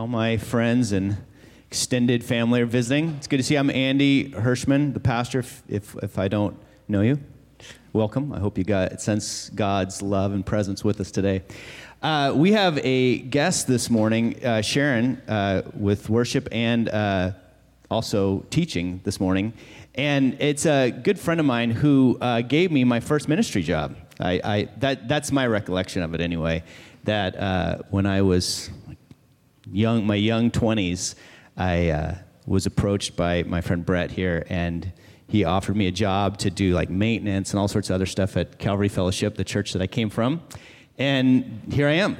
all my friends and extended family are visiting. It's good to see. you. I'm Andy Hirschman, the pastor. If, if, if I don't know you, welcome. I hope you got sense God's love and presence with us today. Uh, we have a guest this morning, uh, Sharon, uh, with worship and uh, also teaching this morning. And it's a good friend of mine who uh, gave me my first ministry job. I, I, that, that's my recollection of it anyway. That uh, when I was young, my young 20s, I uh, was approached by my friend Brett here, and he offered me a job to do like maintenance and all sorts of other stuff at Calvary Fellowship, the church that I came from. And here I am.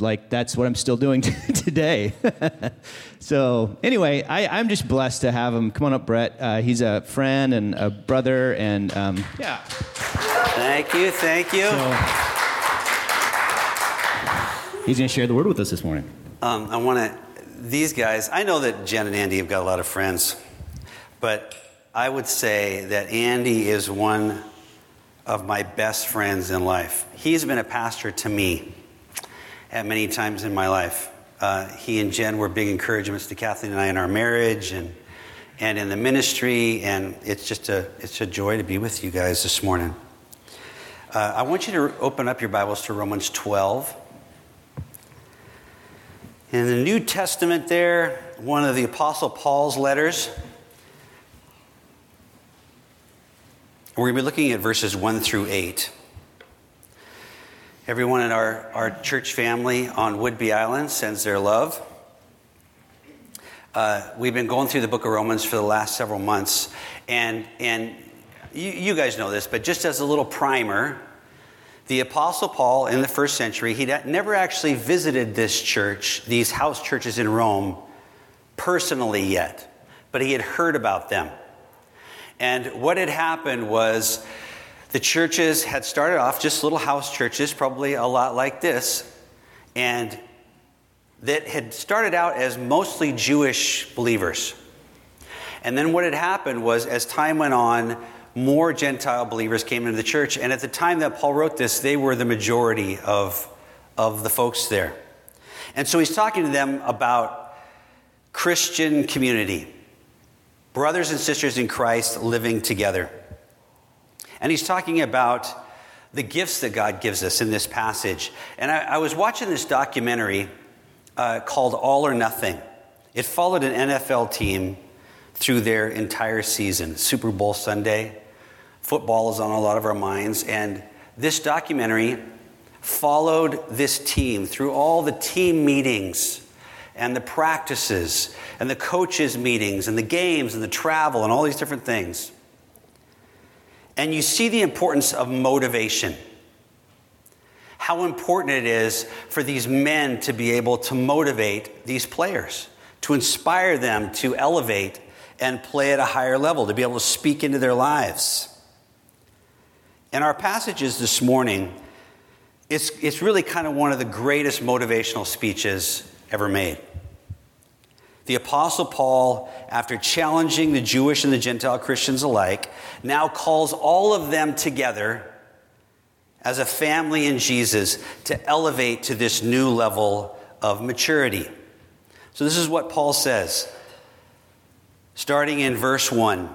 Like, that's what I'm still doing today. so, anyway, I, am just blessed to have him. Come on up, Brett. Uh, he's a friend and a brother, and um, yeah. Thank you, thank you. So, he's going to share the word with us this morning. Um, I want to, these guys, I know that Jen and Andy have got a lot of friends, but I would say that Andy is one of my best friends in life. He's been a pastor to me at many times in my life. Uh, he and Jen were big encouragements to Kathleen and I in our marriage and, and in the ministry, and it's just a, it's a joy to be with you guys this morning. Uh, I want you to open up your Bibles to Romans 12. In the New Testament, there, one of the Apostle Paul's letters, we're going to be looking at verses 1 through 8. Everyone in our, our church family on Whidbey Island sends their love. Uh, we've been going through the book of Romans for the last several months, and, and you, you guys know this, but just as a little primer, the Apostle Paul in the first century, he never actually visited this church, these house churches in Rome, personally yet, but he had heard about them. And what had happened was the churches had started off just little house churches, probably a lot like this, and that had started out as mostly Jewish believers. And then what had happened was, as time went on, more Gentile believers came into the church. And at the time that Paul wrote this, they were the majority of, of the folks there. And so he's talking to them about Christian community, brothers and sisters in Christ living together. And he's talking about the gifts that God gives us in this passage. And I, I was watching this documentary uh, called All or Nothing. It followed an NFL team through their entire season, Super Bowl Sunday. Football is on a lot of our minds. And this documentary followed this team through all the team meetings and the practices and the coaches' meetings and the games and the travel and all these different things. And you see the importance of motivation. How important it is for these men to be able to motivate these players, to inspire them to elevate and play at a higher level, to be able to speak into their lives. In our passages this morning, it's, it's really kind of one of the greatest motivational speeches ever made. The Apostle Paul, after challenging the Jewish and the Gentile Christians alike, now calls all of them together as a family in Jesus to elevate to this new level of maturity. So, this is what Paul says, starting in verse 1,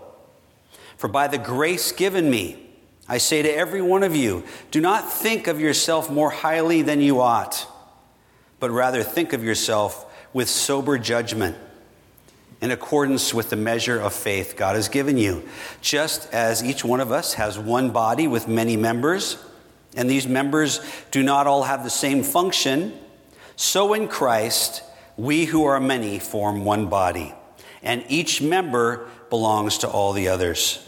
For by the grace given me, I say to every one of you, do not think of yourself more highly than you ought but rather think of yourself with sober judgment in accordance with the measure of faith God has given you. Just as each one of us has one body with many members, and these members do not all have the same function, so in Christ, we who are many form one body, and each member belongs to all the others.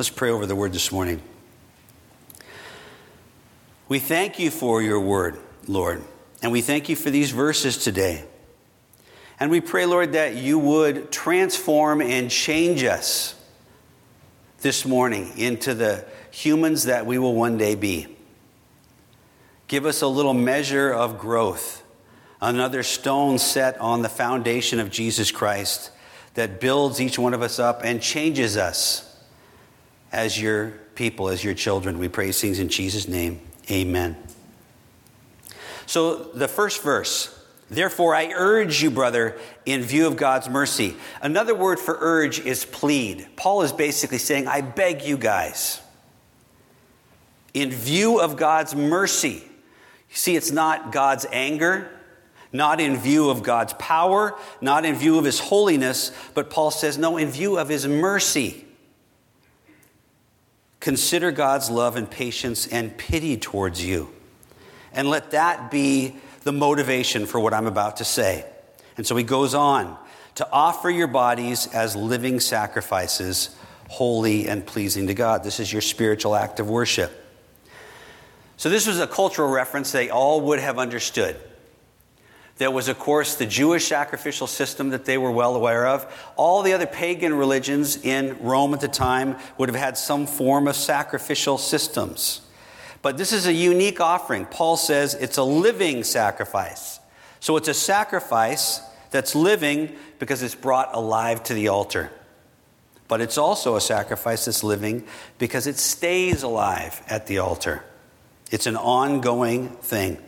Let's pray over the word this morning. We thank you for your word, Lord, and we thank you for these verses today. And we pray, Lord, that you would transform and change us this morning into the humans that we will one day be. Give us a little measure of growth, another stone set on the foundation of Jesus Christ that builds each one of us up and changes us as your people, as your children. We pray things in Jesus' name. Amen. So, the first verse. Therefore, I urge you, brother, in view of God's mercy. Another word for urge is plead. Paul is basically saying, I beg you guys, in view of God's mercy. You see, it's not God's anger, not in view of God's power, not in view of his holiness, but Paul says, no, in view of his mercy. Consider God's love and patience and pity towards you. And let that be the motivation for what I'm about to say. And so he goes on to offer your bodies as living sacrifices, holy and pleasing to God. This is your spiritual act of worship. So, this was a cultural reference they all would have understood. There was, of course, the Jewish sacrificial system that they were well aware of. All the other pagan religions in Rome at the time would have had some form of sacrificial systems. But this is a unique offering. Paul says it's a living sacrifice. So it's a sacrifice that's living because it's brought alive to the altar. But it's also a sacrifice that's living because it stays alive at the altar. It's an ongoing thing.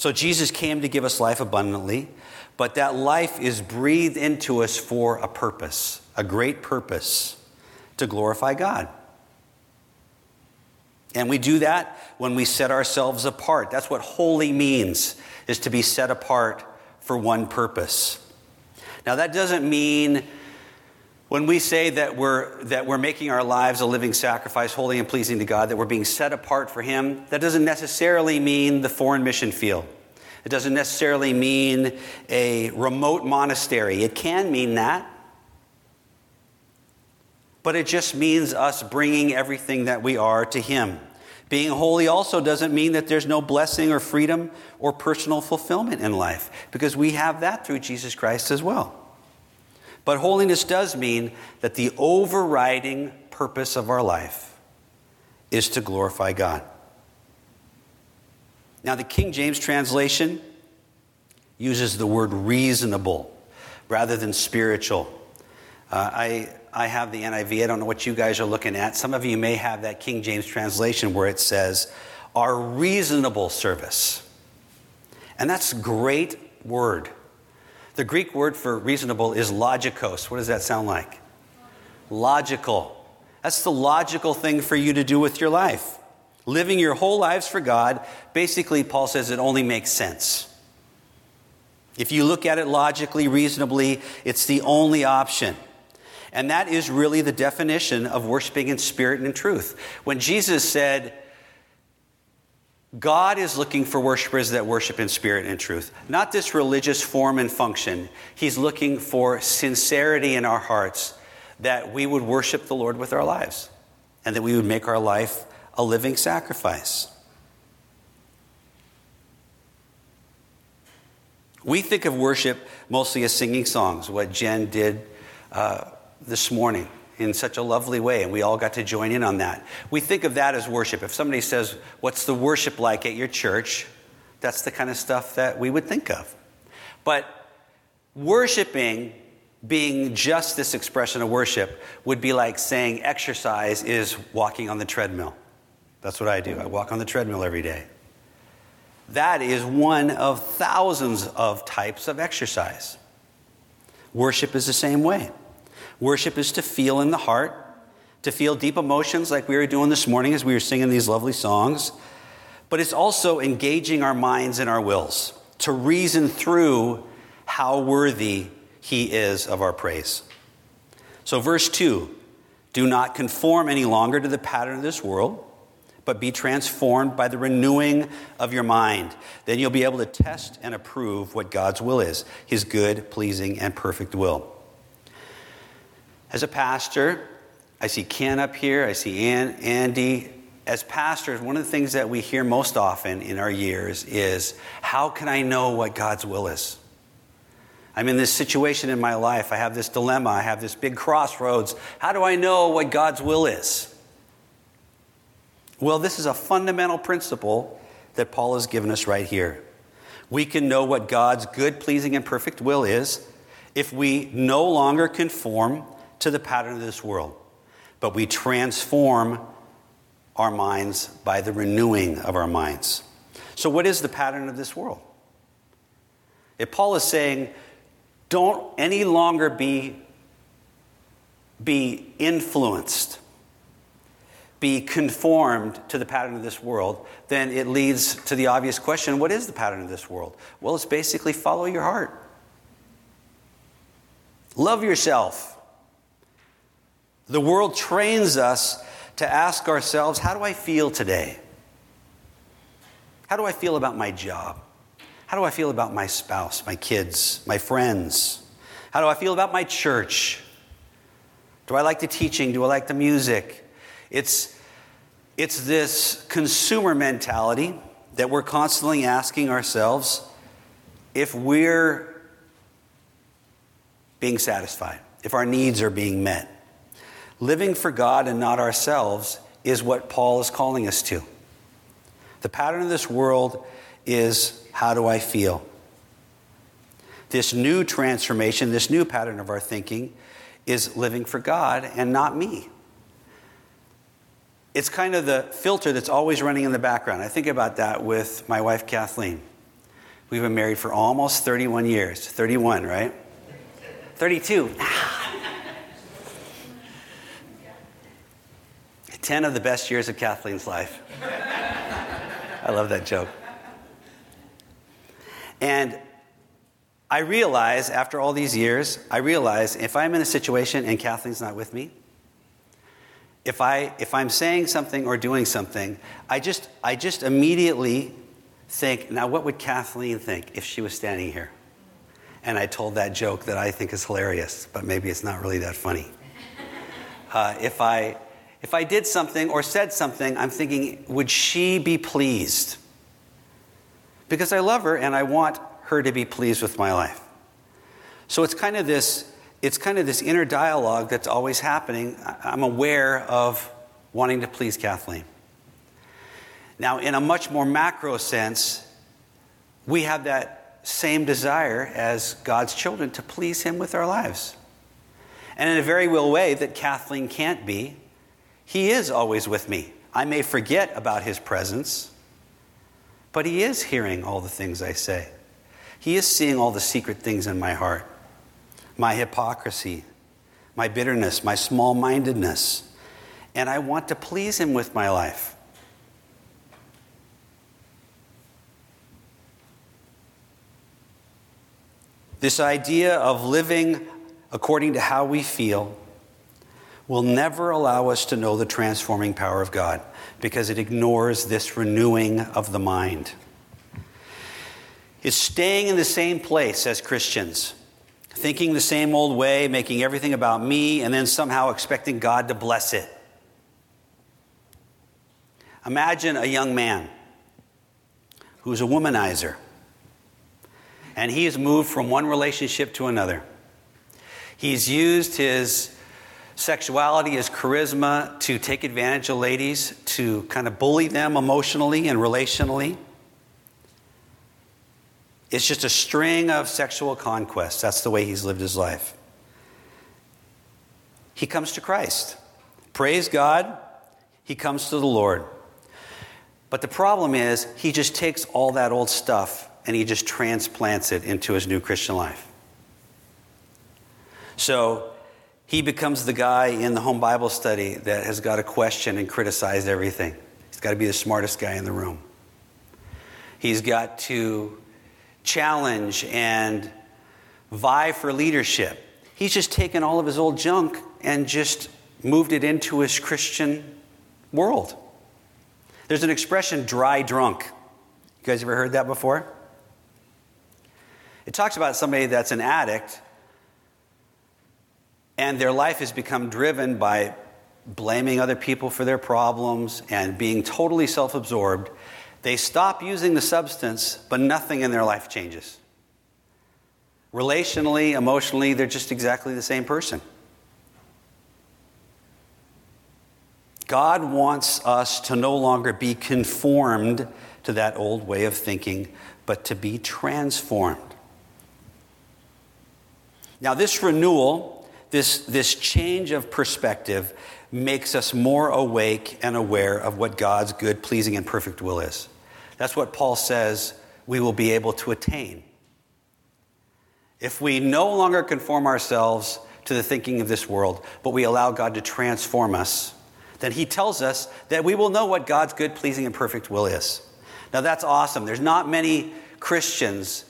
So Jesus came to give us life abundantly, but that life is breathed into us for a purpose, a great purpose to glorify God. And we do that when we set ourselves apart. That's what holy means, is to be set apart for one purpose. Now, that doesn't mean when we say that we're, that we're making our lives a living sacrifice, holy and pleasing to God, that we're being set apart for Him, that doesn't necessarily mean the foreign mission field. It doesn't necessarily mean a remote monastery. It can mean that. But it just means us bringing everything that we are to Him. Being holy also doesn't mean that there's no blessing or freedom or personal fulfillment in life, because we have that through Jesus Christ as well. But holiness does mean that the overriding purpose of our life is to glorify God. Now, the King James translation uses the word reasonable rather than spiritual. Uh, I, I have the NIV. I don't know what you guys are looking at. Some of you may have that King James translation where it says, our reasonable service. And that's a great word. The Greek word for reasonable is logikos. What does that sound like? Logical. That's the logical thing for you to do with your life. Living your whole lives for God, basically, Paul says it only makes sense. If you look at it logically, reasonably, it's the only option. And that is really the definition of worshiping in spirit and in truth. When Jesus said, God is looking for worshipers that worship in spirit and truth, not this religious form and function. He's looking for sincerity in our hearts that we would worship the Lord with our lives and that we would make our life a living sacrifice. We think of worship mostly as singing songs, what Jen did uh, this morning in such a lovely way, and we all got to join in on that. We think of that as worship. If somebody says, What's the worship like at your church? That's the kind of stuff that we would think of. But worshiping, being just this expression of worship, would be like saying exercise is walking on the treadmill. That's what I do. I walk on the treadmill every day. That is one of thousands of types of exercise. Worship is the same way. Worship is to feel in the heart, to feel deep emotions like we were doing this morning as we were singing these lovely songs. But it's also engaging our minds and our wills. to reason through how worthy he is of our praise. So, verse 2 do not conform any longer to the pattern of this world, but be transformed by the renewing of your mind. Then you'll be able to test and approve what God's will is his good, pleasing, and perfect will. As a pastor, I see Ken up here, I see Ann, Andy. As pastors, one of the things that we hear most often in our years is how can I know what God's will is? I'm in this situation in my life. I have this dilemma. I have this big crossroads. How do I know what God's will is? Well, this is a fundamental principle that Paul has given us right here. We can know what God's good, pleasing, and perfect will is if we no longer conform to the pattern of this world, but we transform our minds by the renewing of our minds. So, what is the pattern of this world? If Paul is saying, don't any longer be, be influenced, be conformed to the pattern of this world, then it leads to the obvious question what is the pattern of this world? Well, it's basically follow your heart. Love yourself. The world trains us to ask ourselves, how do I feel today? How do I feel about my job? How do I feel about my spouse, my kids, my friends? How do I feel about my church? Do I like the teaching? Do I like the music? It's, it's this consumer mentality that we're constantly asking ourselves if we're being satisfied, if our needs are being met. Living for God and not ourselves is what Paul is calling us to. The pattern of this world is how do I feel? This new transformation, this new pattern of our thinking is living for God and not me. It's kind of the filter that's always running in the background. I think about that with my wife, Kathleen. We've been married for almost 31 years. 31, right? 32. Ah, 10 of the best years of Kathleen's life. I love that joke. And I realize after all these years, I realize if I'm in a situation and Kathleen's not with me, if, I, if I'm saying something or doing something, I just, I just immediately think, now what would Kathleen think if she was standing here? And I told that joke that I think is hilarious, but maybe it's not really that funny. Uh, if, I, if I did something or said something, I'm thinking, would she be pleased? because I love her and I want her to be pleased with my life. So it's kind of this it's kind of this inner dialogue that's always happening. I'm aware of wanting to please Kathleen. Now, in a much more macro sense, we have that same desire as God's children to please Him with our lives. And in a very real way that Kathleen can't be, He is always with me. I may forget about His presence, but He is hearing all the things I say. He is seeing all the secret things in my heart my hypocrisy, my bitterness, my small mindedness. And I want to please Him with my life. This idea of living according to how we feel will never allow us to know the transforming power of God because it ignores this renewing of the mind. It's staying in the same place as Christians, thinking the same old way, making everything about me, and then somehow expecting God to bless it. Imagine a young man who's a womanizer, and he has moved from one relationship to another. He's used his sexuality is charisma to take advantage of ladies, to kind of bully them emotionally and relationally. It's just a string of sexual conquests. That's the way he's lived his life. He comes to Christ. Praise God, he comes to the Lord. But the problem is, he just takes all that old stuff and he just transplants it into his new Christian life. So he becomes the guy in the home Bible study that has got to question and criticize everything. He's got to be the smartest guy in the room. He's got to challenge and vie for leadership. He's just taken all of his old junk and just moved it into his Christian world. There's an expression, dry drunk. You guys ever heard that before? It talks about somebody that's an addict and their life has become driven by blaming other people for their problems and being totally self absorbed. They stop using the substance, but nothing in their life changes. Relationally, emotionally, they're just exactly the same person. God wants us to no longer be conformed to that old way of thinking, but to be transformed. Now, this renewal, this, this change of perspective, makes us more awake and aware of what God's good, pleasing, and perfect will is. That's what Paul says we will be able to attain. If we no longer conform ourselves to the thinking of this world, but we allow God to transform us, then he tells us that we will know what God's good, pleasing, and perfect will is. Now that's awesome. There's not many Christians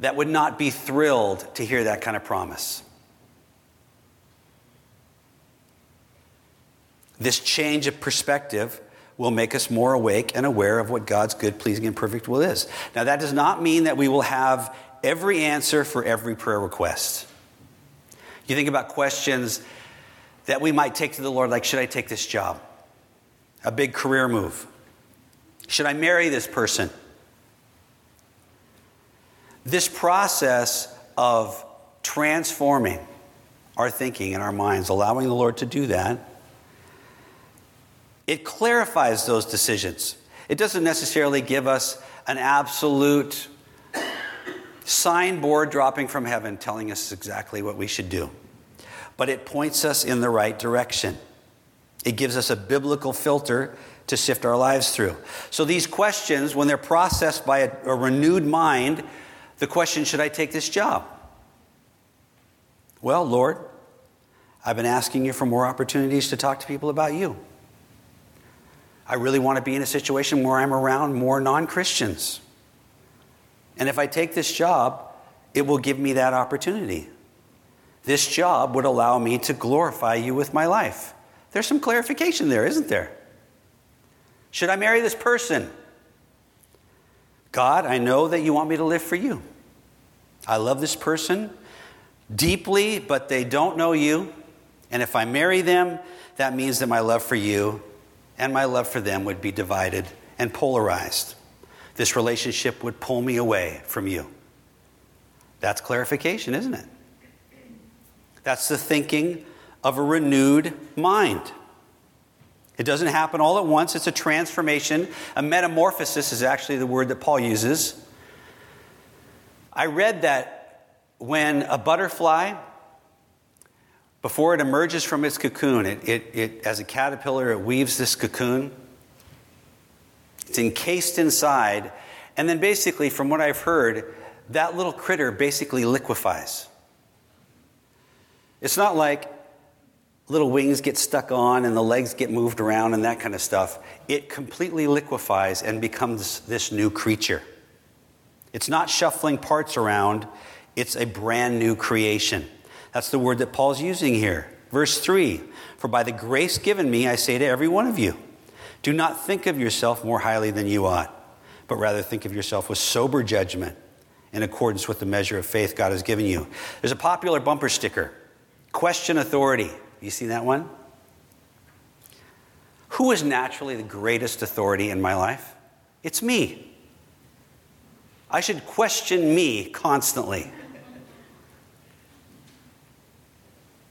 that would not be thrilled to hear that kind of promise. This change of perspective will make us more awake and aware of what God's good, pleasing, and perfect will is. Now, that does not mean that we will have every answer for every prayer request. You think about questions that we might take to the Lord, like, should I take this job? A big career move. Should I marry this person? This process of transforming our thinking and our minds, allowing the Lord to do that, it clarifies those decisions. It doesn't necessarily give us an absolute signboard dropping from heaven telling us exactly what we should do, but it points us in the right direction. It gives us a biblical filter to sift our lives through. So these questions, when they're processed by a, a renewed mind, the question, should I take this job? Well, Lord, I've been asking you for more opportunities to talk to people about you. I really want to be in a situation where I'm around more non Christians. And if I take this job, it will give me that opportunity. This job would allow me to glorify you with my life. There's some clarification there, isn't there? Should I marry this person? God, I know that you want me to live for you. I love this person deeply, but they don't know you. And if I marry them, that means that my love for you and my love for them would be divided and polarized. This relationship would pull me away from you. That's clarification, isn't it? That's the thinking of a renewed mind. It doesn't happen all at once, it's a transformation. A metamorphosis is actually the word that Paul uses. I read that when a butterfly before it emerges from its cocoon, it, it, it, as a caterpillar, it weaves this cocoon. It's encased inside. And then, basically, from what I've heard, that little critter basically liquefies. It's not like little wings get stuck on and the legs get moved around and that kind of stuff. It completely liquefies and becomes this new creature. It's not shuffling parts around, it's a brand new creation. That's the word that Paul's using here. Verse 3 For by the grace given me, I say to every one of you, do not think of yourself more highly than you ought, but rather think of yourself with sober judgment in accordance with the measure of faith God has given you. There's a popular bumper sticker question authority. You see that one? Who is naturally the greatest authority in my life? It's me. I should question me constantly.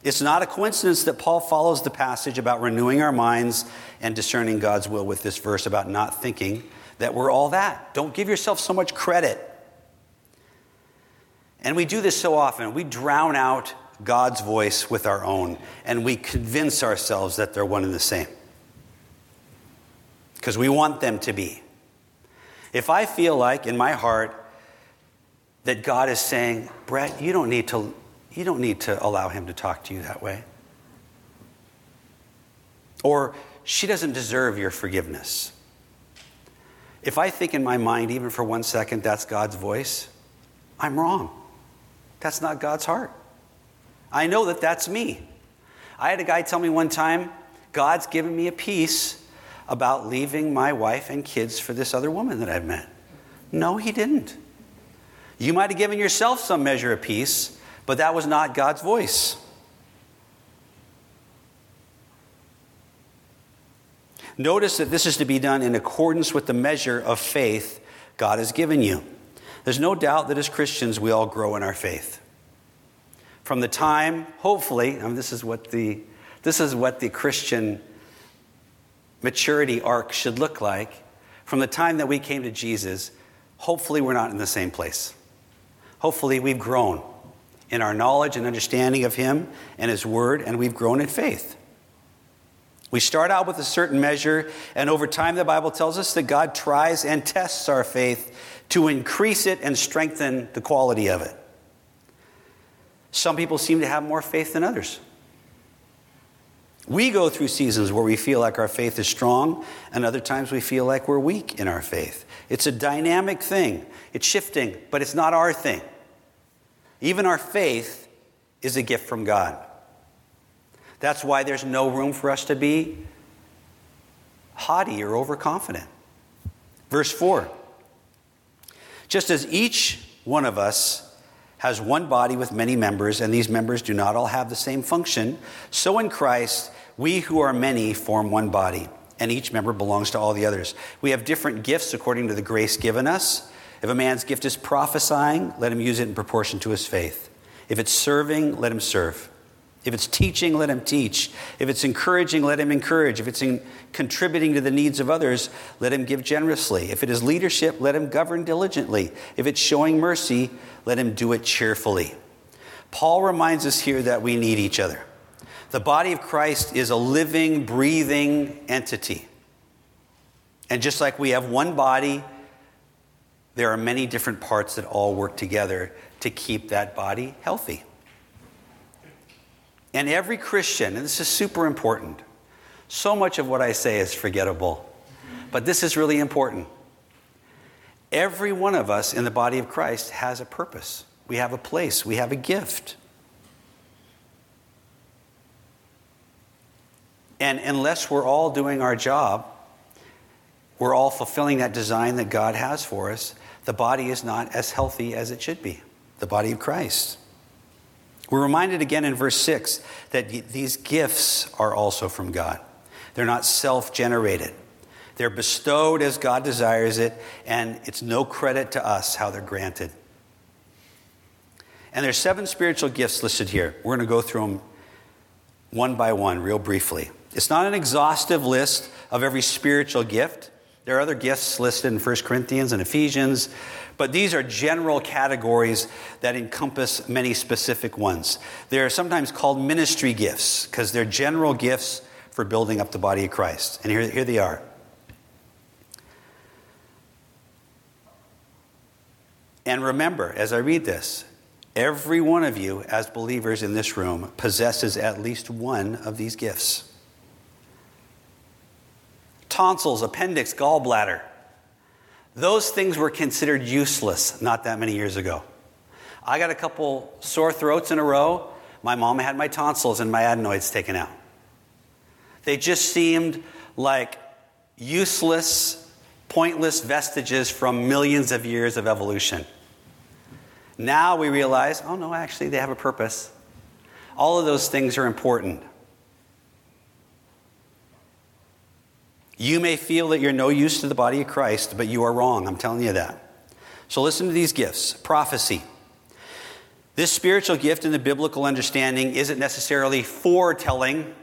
It's not a coincidence that Paul follows the passage about renewing our minds and discerning God's will with this verse about not thinking that we're all that. Don't give yourself so much credit. And we do this so often. We drown out God's voice with our own, and we convince ourselves that they're one and the same. Because we want them to be. If I feel like in my heart that God is saying, Brett, you don't need to you don't need to allow him to talk to you that way. Or she doesn't deserve your forgiveness. if I think in my mind, even for one second, that's God's voice, I'm wrong. That's not God's heart. I know that that's me. I had a guy tell me one time, God's given me a peace about leaving my wife and kids for this other woman that I've met. No, he didn't. You might have given yourself some measure of peace, but that was not God's voice. Notice that this is to be done in accordance with the measure of faith God has given you. There's no doubt that as Christians, we all grow in our faith. From the time, hopefully, and this is what the, this is what the Christian maturity arc should look like. From the time that we came to Jesus, hopefully we're not in the same place. Hopefully we've grown in our knowledge and understanding of Him and His Word, and we've grown in faith. We start out with a certain measure, and over time, the Bible tells us that God tries and tests our faith to increase it and strengthen the quality of it. Some people seem to have more faith than others. We go through seasons where we feel like our faith is strong, and other times we feel like we're weak in our faith. It's a dynamic thing, it's shifting, but it's not our thing. Even our faith is a gift from God. That's why there's no room for us to be haughty or overconfident. Verse 4 Just as each one of us has one body with many members, and these members do not all have the same function, so in Christ, we who are many form one body, and each member belongs to all the others. We have different gifts according to the grace given us. If a man's gift is prophesying, let him use it in proportion to his faith. If it's serving, let him serve. If it's teaching, let him teach. If it's encouraging, let him encourage. If it's contributing to the needs of others, let him give generously. If it is leadership, let him govern diligently. If it's showing mercy, let him do it cheerfully. Paul reminds us here that we need each other. The body of Christ is a living, breathing entity. And just like we have one body, there are many different parts that all work together to keep that body healthy. And every Christian, and this is super important, so much of what I say is forgettable, but this is really important. Every one of us in the body of Christ has a purpose. We have a place, we have a gift. And unless we're all doing our job, we're all fulfilling that design that God has for us, the body is not as healthy as it should be, the body of Christ. We're reminded again in verse 6 that these gifts are also from God. They're not self generated, they're bestowed as God desires it, and it's no credit to us how they're granted. And there's seven spiritual gifts listed here. We're going to go through them one by one, real briefly. It's not an exhaustive list of every spiritual gift. There are other gifts listed in 1 Corinthians and Ephesians, but these are general categories that encompass many specific ones. They're sometimes called ministry gifts because they're general gifts for building up the body of Christ. And here, here they are. And remember, as I read this, every one of you, as believers in this room, possesses at least one of these gifts tonsils, appendix, gallbladder. Those things were considered useless not that many years ago. I got a couple sore throats in a row. My mom had my tonsils and my adenoids taken out. They just seemed like useless, pointless vestiges from millions of years of evolution. Now we realize, oh no, actually, they have a purpose. All of those things are important. You may feel that you're no use to the body of Christ, but you are wrong. I'm telling you that. So listen to these gifts prophecy. This spiritual gift in the biblical understanding isn't necessarily foretelling.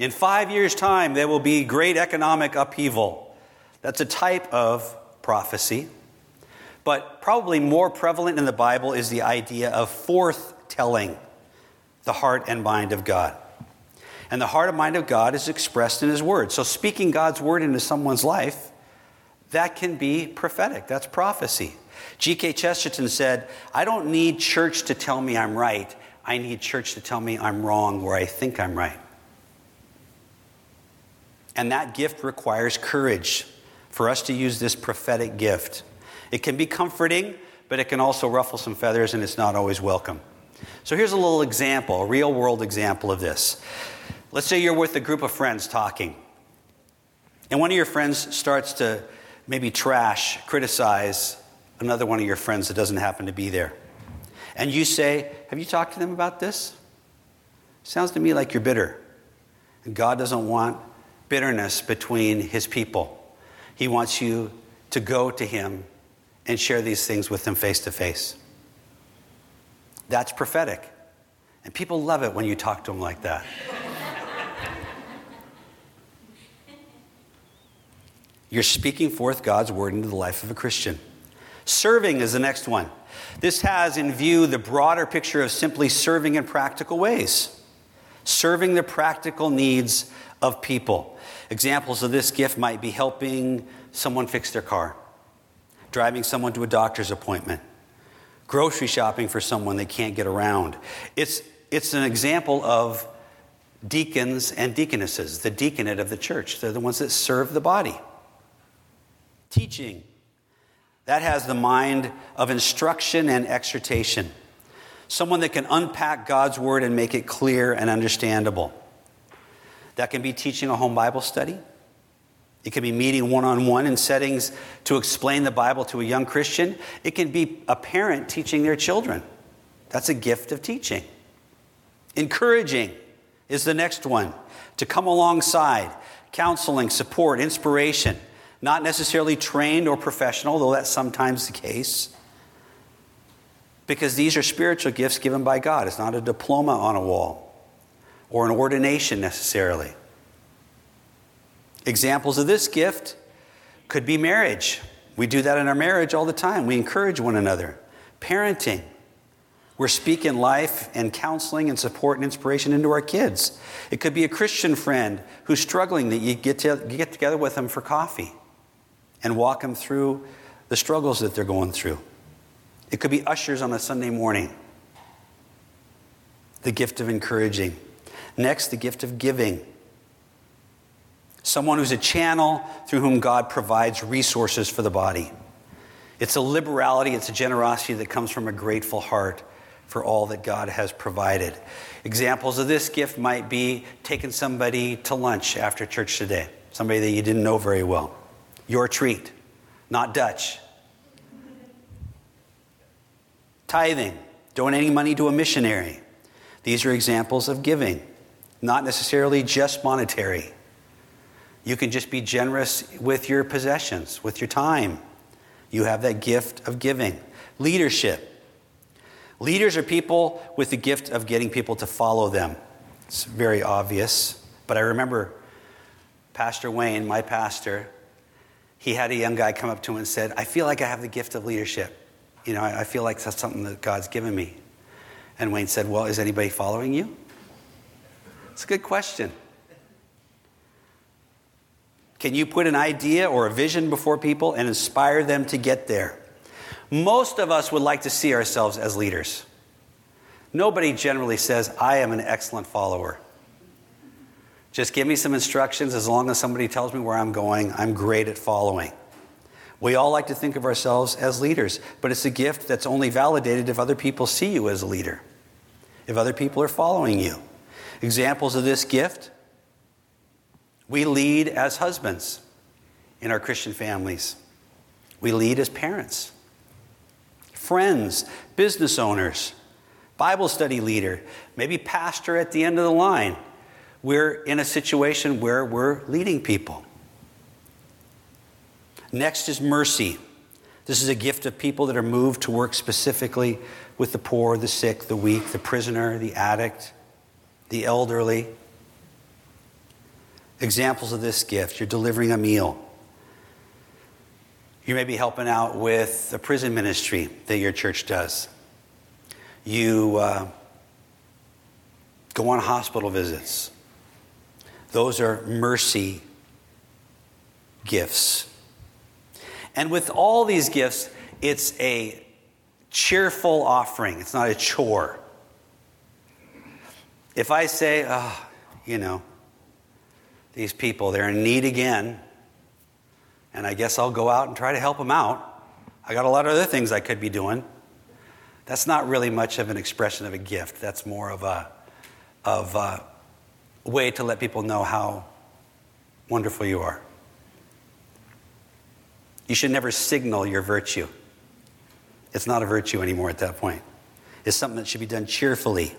In five years' time, there will be great economic upheaval. That's a type of prophecy. But probably more prevalent in the Bible is the idea of forthtelling the heart and mind of God. And the heart and mind of God is expressed in His Word. So, speaking God's Word into someone's life, that can be prophetic. That's prophecy. G.K. Chesterton said, I don't need church to tell me I'm right. I need church to tell me I'm wrong where I think I'm right. And that gift requires courage. for us to use this prophetic gift. It can be comforting, but it can also ruffle some feathers, and it's not always welcome. So here's a little example, a real world example of this. Let's say you're with a group of friends talking, and one of your friends starts to maybe trash, criticize another one of your friends that doesn't happen to be there. And you say, Have you talked to them about this? Sounds to me like you're bitter. And God doesn't want bitterness between his people. He wants you to go to him and share these things with him face to face. That's prophetic. And people love it when you talk to them like that. You're speaking forth God's word into the life of a Christian. Serving is the next one. This has in view the broader picture of simply serving in practical ways, serving the practical needs of people. Examples of this gift might be helping someone fix their car, driving someone to a doctor's appointment, grocery shopping for someone they can't get around. It's, it's an example of deacons and deaconesses, the deaconate of the church. They're the ones that serve the body. Teaching. That has the mind of instruction and exhortation. Someone that can unpack God's word and make it clear and understandable. That can be teaching a home Bible study. It can be meeting one on one in settings to explain the Bible to a young Christian. It can be a parent teaching their children. That's a gift of teaching. Encouraging is the next one to come alongside, counseling, support, inspiration. Not necessarily trained or professional, though that's sometimes the case. Because these are spiritual gifts given by God. It's not a diploma on a wall or an ordination necessarily. Examples of this gift could be marriage. We do that in our marriage all the time. We encourage one another. Parenting. We're speaking life and counseling and support and inspiration into our kids. It could be a Christian friend who's struggling that you get, to, you get together with them for coffee and walk them through the struggles that they're going through. It could be ushers on a Sunday morning. The gift of encouraging. Next, the gift of giving someone who's a channel through whom God provides resources for the body. It's a liberality, it's a generosity that comes from a grateful heart for all that God has provided. Examples of this gift might be taking somebody to lunch after church today, somebody that you didn't know very well. Your treat, not Dutch. Tithing, donating money to a missionary. These are examples of giving, not necessarily just monetary. You can just be generous with your possessions, with your time. You have that gift of giving. Leadership. Leaders are people with the gift of getting people to follow them. It's very obvious. But I remember Pastor Wayne, my pastor, he had a young guy come up to him and said, I feel like I have the gift of leadership. You know, I feel like that's something that God's given me. And Wayne said, Well, is anybody following you? It's a good question. Can you put an idea or a vision before people and inspire them to get there? Most of us would like to see ourselves as leaders. Nobody generally says, I am an excellent follower. Just give me some instructions. As long as somebody tells me where I'm going, I'm great at following. We all like to think of ourselves as leaders, but it's a gift that's only validated if other people see you as a leader, if other people are following you. Examples of this gift we lead as husbands in our Christian families. We lead as parents, friends, business owners, Bible study leader, maybe pastor at the end of the line. We're in a situation where we're leading people. Next is mercy. This is a gift of people that are moved to work specifically with the poor, the sick, the weak, the prisoner, the addict, the elderly. Examples of this gift you're delivering a meal. You may be helping out with the prison ministry that your church does. You uh, go on hospital visits. Those are mercy gifts. And with all these gifts, it's a cheerful offering, it's not a chore. If I say, oh, you know, these people, they're in need again. and I guess I'll go out and try to help them out. I got a lot of other things I could be doing. That's not really much of an expression of a gift. That's more of a, of a way to let people know how wonderful you are. You should never signal your virtue. It's not a virtue anymore at that point. It's something that should be done cheerfully.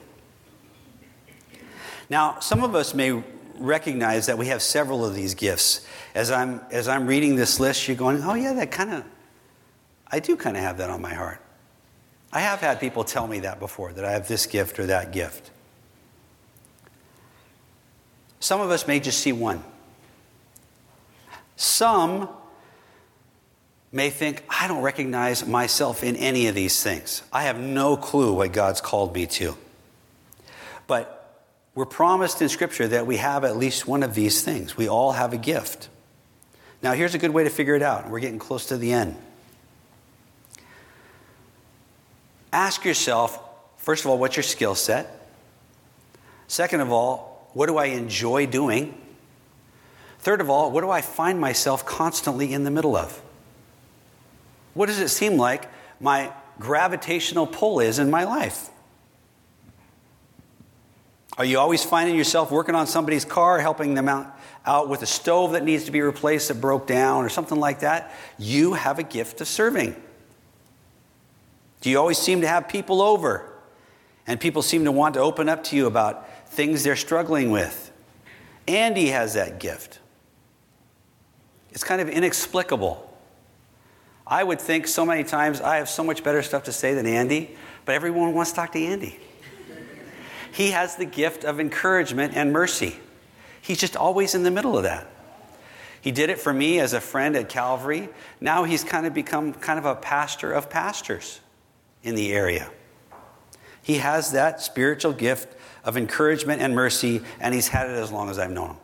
Now, some of us may recognize that we have several of these gifts. As I'm, as I'm reading this list, you're going, oh, yeah, that kind of, I do kind of have that on my heart. I have had people tell me that before, that I have this gift or that gift. Some of us may just see one. Some may think, I don't recognize myself in any of these things. I have no clue what God's called me to. But we're promised in Scripture that we have at least one of these things. We all have a gift. Now, here's a good way to figure it out. We're getting close to the end. Ask yourself, first of all, what's your skill set? Second of all, what do I enjoy doing? Third of all, what do I find myself constantly in the middle of? What does it seem like my gravitational pull is in my life? Are you always finding yourself working on somebody's car, helping them out, out with a stove that needs to be replaced that broke down or something like that? You have a gift of serving. Do you always seem to have people over and people seem to want to open up to you about things they're struggling with? Andy has that gift. It's kind of inexplicable. I would think so many times I have so much better stuff to say than Andy, but everyone wants to talk to Andy. He has the gift of encouragement and mercy. He's just always in the middle of that. He did it for me as a friend at Calvary. Now he's kind of become kind of a pastor of pastors in the area. He has that spiritual gift of encouragement and mercy, and he's had it as long as I've known him.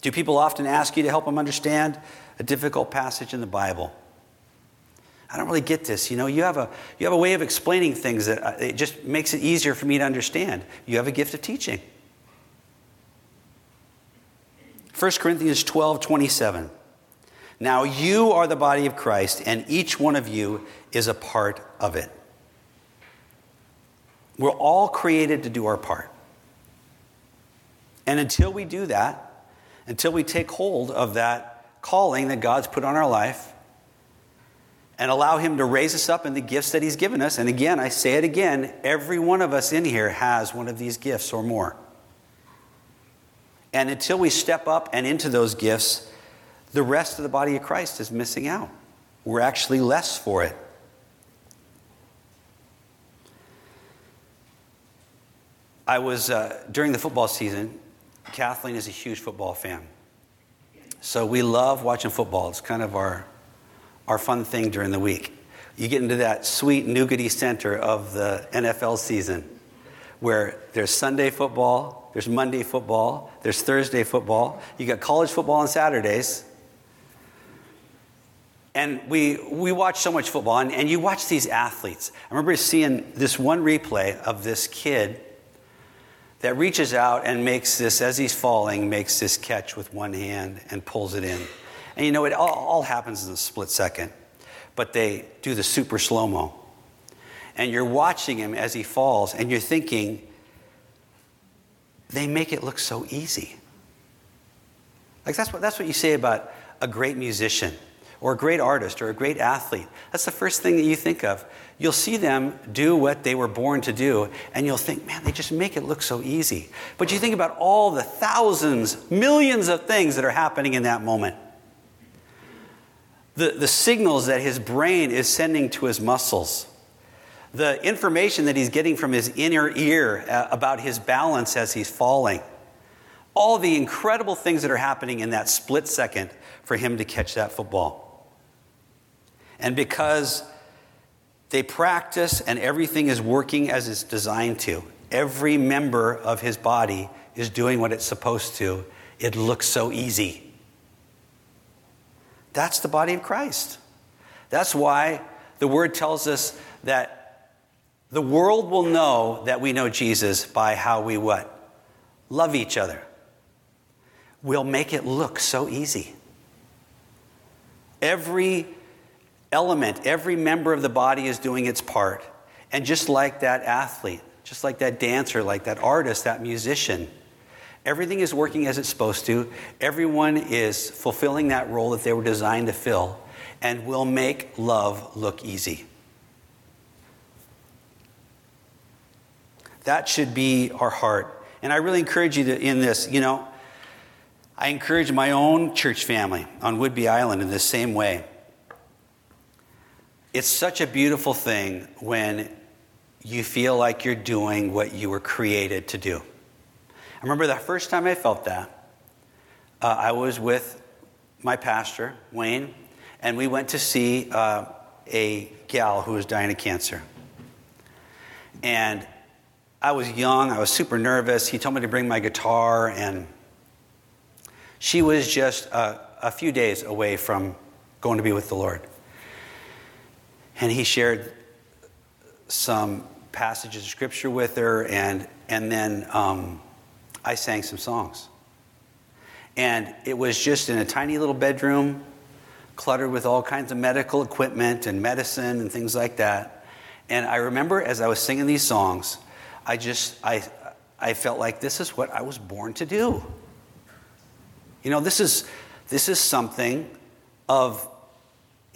Do people often ask you to help them understand a difficult passage in the Bible? I don't really get this. You know, you have a, you have a way of explaining things that uh, it just makes it easier for me to understand. You have a gift of teaching. 1 Corinthians 12 27. Now you are the body of Christ, and each one of you is a part of it. We're all created to do our part. And until we do that, until we take hold of that calling that God's put on our life, and allow Him to raise us up in the gifts that He's given us. And again, I say it again every one of us in here has one of these gifts or more. And until we step up and into those gifts, the rest of the body of Christ is missing out. We're actually less for it. I was, uh, during the football season, Kathleen is a huge football fan. So we love watching football. It's kind of our our fun thing during the week. You get into that sweet nougaty center of the NFL season where there's Sunday football, there's Monday football, there's Thursday football, you got college football on Saturdays. And we, we watch so much football, and, and you watch these athletes. I remember seeing this one replay of this kid that reaches out and makes this, as he's falling, makes this catch with one hand and pulls it in. And you know, it all, all happens in a split second, but they do the super slow mo. And you're watching him as he falls, and you're thinking, they make it look so easy. Like that's what, that's what you say about a great musician or a great artist or a great athlete. That's the first thing that you think of. You'll see them do what they were born to do, and you'll think, man, they just make it look so easy. But you think about all the thousands, millions of things that are happening in that moment the, the signals that his brain is sending to his muscles, the information that he's getting from his inner ear uh, about his balance as he's falling, all the incredible things that are happening in that split second for him to catch that football. And because they practice and everything is working as it's designed to, every member of his body is doing what it's supposed to, it looks so easy. That's the body of Christ. That's why the word tells us that the world will know that we know Jesus by how we what? Love each other. We'll make it look so easy. Every element, every member of the body is doing its part. And just like that athlete, just like that dancer, like that artist, that musician, everything is working as it's supposed to. Everyone is fulfilling that role that they were designed to fill and will make love look easy. That should be our heart. And I really encourage you to, in this, you know, I encourage my own church family on Whidbey Island in the same way. It's such a beautiful thing when you feel like you're doing what you were created to do. I remember the first time I felt that. Uh, I was with my pastor, Wayne, and we went to see uh, a gal who was dying of cancer. And I was young, I was super nervous. He told me to bring my guitar, and she was just a, a few days away from going to be with the Lord. And he shared some passages of scripture with her, and, and then um, I sang some songs. And it was just in a tiny little bedroom, cluttered with all kinds of medical equipment and medicine and things like that. And I remember as I was singing these songs, I just, I, I felt like this is what I was born to do. You know, this is, this is something of,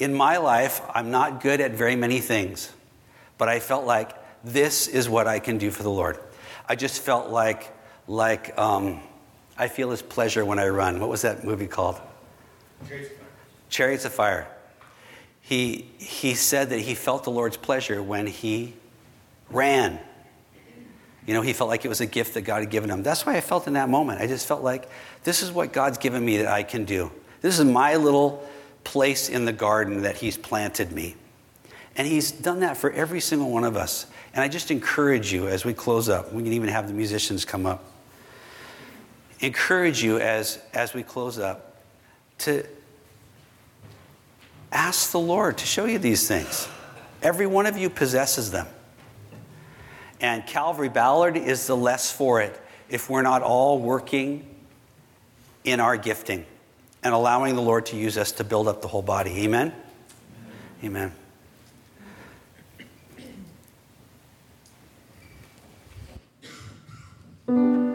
in my life, I'm not good at very many things, but I felt like this is what I can do for the Lord. I just felt like, like um, I feel His pleasure when I run. What was that movie called? Chariots of Fire. Chariots of Fire. He, he said that he felt the Lord's pleasure when he ran. You know, he felt like it was a gift that God had given him. That's why I felt in that moment. I just felt like this is what God's given me that I can do. This is my little place in the garden that He's planted me. And He's done that for every single one of us. And I just encourage you as we close up, we can even have the musicians come up. Encourage you as, as we close up to ask the Lord to show you these things. Every one of you possesses them. And Calvary Ballard is the less for it if we're not all working in our gifting and allowing the Lord to use us to build up the whole body. Amen? Amen. Amen.